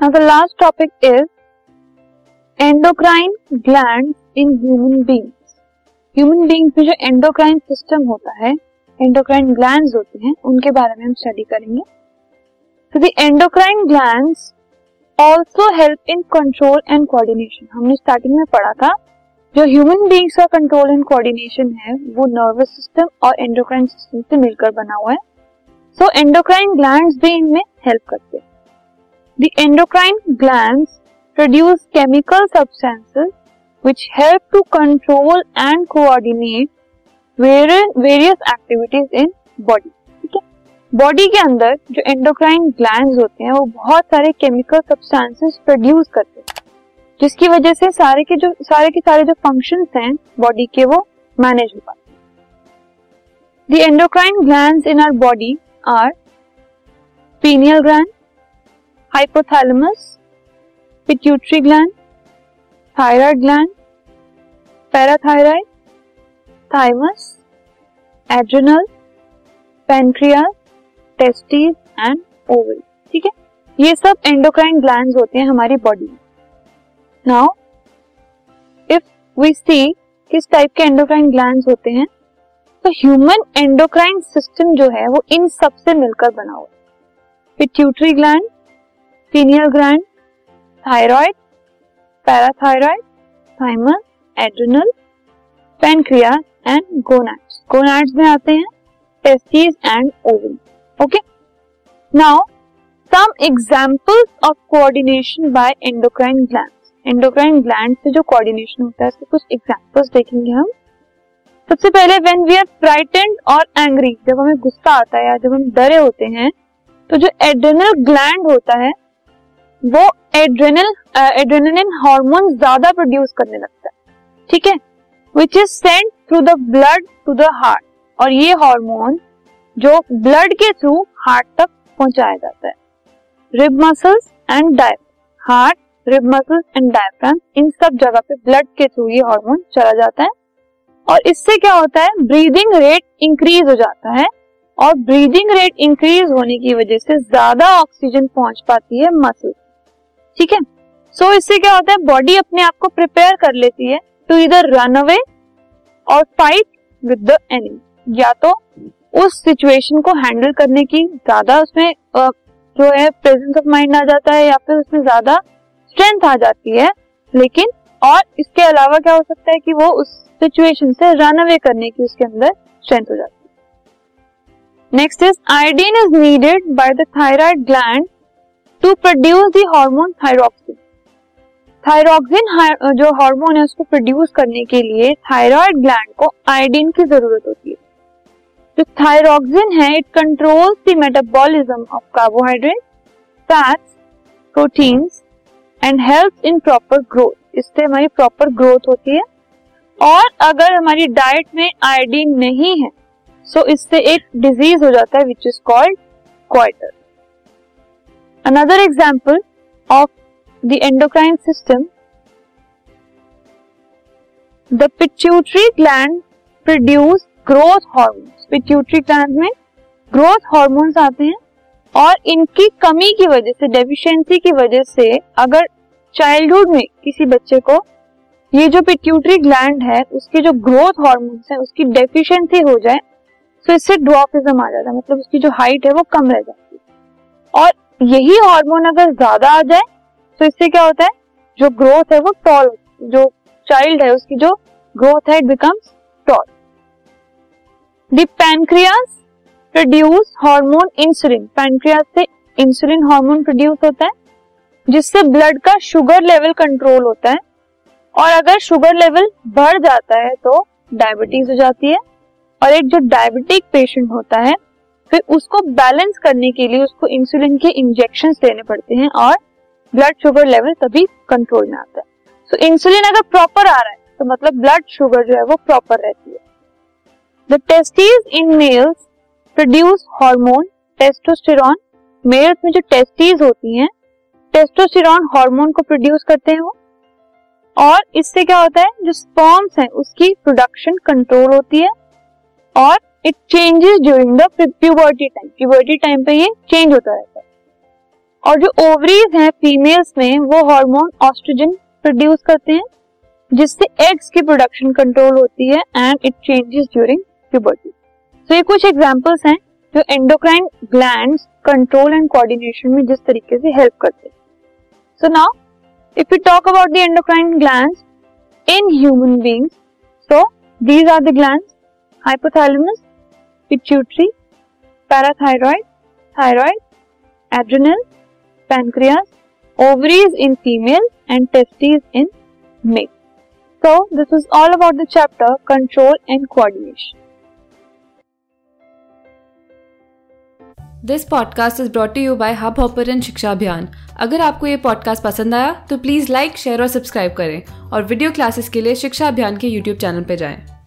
Now the last topic is endocrine gland in human beings human beings में जो endocrine system होता है endocrine gland होते हैं, उनके बारे में हम स्टडी करेंगे। तो the endocrine glands also help in control and coordination हमने स्टार्टिंग में पढ़ा था, जो ह्यूमन बींग्स का कंट्रोल एंड कोऑर्डिनेशन है, वो नर्वस सिस्टम और एंडोक्राइन सिस्टम से मिलकर बना हुआ है। सो एंडोक्राइन ग्लैंड्स भी इनमें हेल्प करते हैं। The endocrine glands produce chemical help to control and coordinate various activities in body ठीक है? बॉडी के अंदर जो एंडोक्राइन ग्लैंड्स होते हैं, वो बहुत सारे केमिकल सब्सटेंसेस प्रोड्यूस करते हैं, जिसकी वजह से सारे के जो, सारे के सारे जो फ़ंक्शंस हैं बॉडी के वो मैनेज हो पाते हैं। The endocrine glands in our body are pineal gland hypothalamus pituitary gland thyroid gland parathyroid thymus adrenal pancreas testis and ovary ठीक है? ये सब एंडोक्राइन ग्लैंड्स होते हैं हमारी बॉडी में। नाउ इफ़ वी सी किस टाइप के एंडोक्राइन ग्लैंड्स होते हैं तो ह्यूमन एंडोक्राइन सिस्टम जो है, वो इन सबसे मिलकर बना हुआ है। Pituitary gland pineal gland thyroid parathyroid thymus adrenal pancreas and gonads gonads में आते हैं testis and ovary okay now some examples of coordination by endocrine gland endocrine gland से जो कोऑर्डिनेशन होता है, उसके कुछ एग्जांपल्स देखेंगे हम. सबसे पहले व्हेन वी आर फ्राइटेंड और एंग्री जब हमें गुस्सा आता है या जब हम डरे होते हैं तो जो एड्रेनल ग्लैंड होता है वो एड्रेनल एड्रेनलिन हार्मोन ज़्यादा प्रोड्यूस करने लगता है, ठीक है? Which is sent through the blood to the heart और ये हार्मोन जो ब्लड के थ्रू हार्ट तक पहुँचाया जाता है। Rib muscles and डायप heart rib muscles and diaphragm इन सब जगह पे ब्लड के थ्रू ये हार्मोन चला जाता है। और इससे क्या होता है? ब्रीदिंग रेट इंक्रीज हो जाता है। और ब्रीदिंग रेट इंक्रीज होने की वजह से ज़्यादा ऑक्सीजन पहुँच पाती है मसल ठीक है? सो so, इससे क्या होता है बॉडी अपने आप को प्रिपेयर कर लेती है टू इधर रन अवे और फाइट विद द एनिमी या तो उस सिचुएशन को हैंडल करने की ज़्यादा उसमें जो है प्रेजेंस ऑफ़ माइंड आ जाता है या फिर उसमें ज़्यादा स्ट्रेंथ आ जाती है लेकिन और इसके अलावा क्या हो सकता है कि वो उस सिचुएशन से रन अवे करने की उसके अंदर स्ट्रेंथ हो जाती है। Next is iodine is needed by the thyroid gland to produce the hormone thyroxine thyroxine जो हार्मोन है, उसको प्रोड्यूस करने के लिए थायराइड ग्लैंड को आयोडीन की ज़रूरत होती है। जो थायरॉक्सिन है it controls the metabolism of carbohydrate fats proteins and help in proper growth इससे हमारी प्रॉपर ग्रोथ होती है। और अगर हमारी डाइट में आयोडीन नहीं है सो so इससे एक डिज़ीज़ हो जाता है which is called goitre another example of the endocrine system the pituitary gland produce growth hormones pituitary gland में ग्रोथ हॉर्मोन्स आते हैं और इनकी कमी की वजह से डेफिशिएंसी की वजह से अगर चाइल्डहुड में किसी बच्चे को ये जो पिट्यूटरी ग्लैंड है, उसके जो ग्रोथ हॉर्मोन्स है, उसकी डेफिशिएंसी हो जाए तो इससे ड्वार्फिज्म आ जाता है। मतलब उसकी जो हाइट है, वो कम रह जाती है। और यही हार्मोन अगर ज़्यादा आ जाए तो इससे क्या होता है? जो ग्रोथ है वो टॉल जो चाइल्ड है उसकी जो ग्रोथ है it becomes tall the produce hormone insulin pancreas से इंसुलिन हार्मोन प्रोड्यूस होता है, जिससे ब्लड का शुगर लेवल कंट्रोल होता है। और अगर शुगर लेवल बढ़ जाता है तो डायबिटीज़ हो जाती है। और एक जो डायबिटिक पेशेंट होता है फिर उसको बैलेंस करने के लिए उसको इंसुलिन के इंजेक्शन देने पड़ते हैं और ब्लड शुगर लेवल तभी कंट्रोल में आता है। तो so, इंसुलिन अगर प्रॉपर आ रहा है तो मतलब ब्लड शुगर जो है वो प्रॉपर रहती है। The testes in males produce hormone testosterone males में जो टेस्टीज होती हैं टेस्टोस्टेरॉन हार्मोन को प्रोड्यूस करते हैं वो। और इससे क्या होता है जो स्पर्म्स है उसकी प्रोडक्शन कंट्रोल होती है। और it changes during the puberty time puberty time पे ये चेंज होता रहता है। और जो ओवरीज हैं फीमेल्स में, वो हार्मोन ऑस्ट्रोजन प्रोड्यूस करते हैं, जिससे एग्स की प्रोडक्शन कंट्रोल होती है and it changes during puberty so ये कुछ एग्जांपल्स हैं जो endocrine glands control and coordination में जिस तरीके से हेल्प करते हैं। So now if you talk about the endocrine glands in human beings so these are the glands hypothalamus pituitary parathyroid thyroid adrenal pancreas, ovaries in female and testes in male. So this is all about the chapter control and coordination. This podcast is brought you by hub hopper and Shiksha Abhiyan अगर आपको ये podcast पसंद आया तो please like share और subscribe करें और video classes के लिए शिक्षा अभियान के यूट्यूब चैनल पर जाएँ।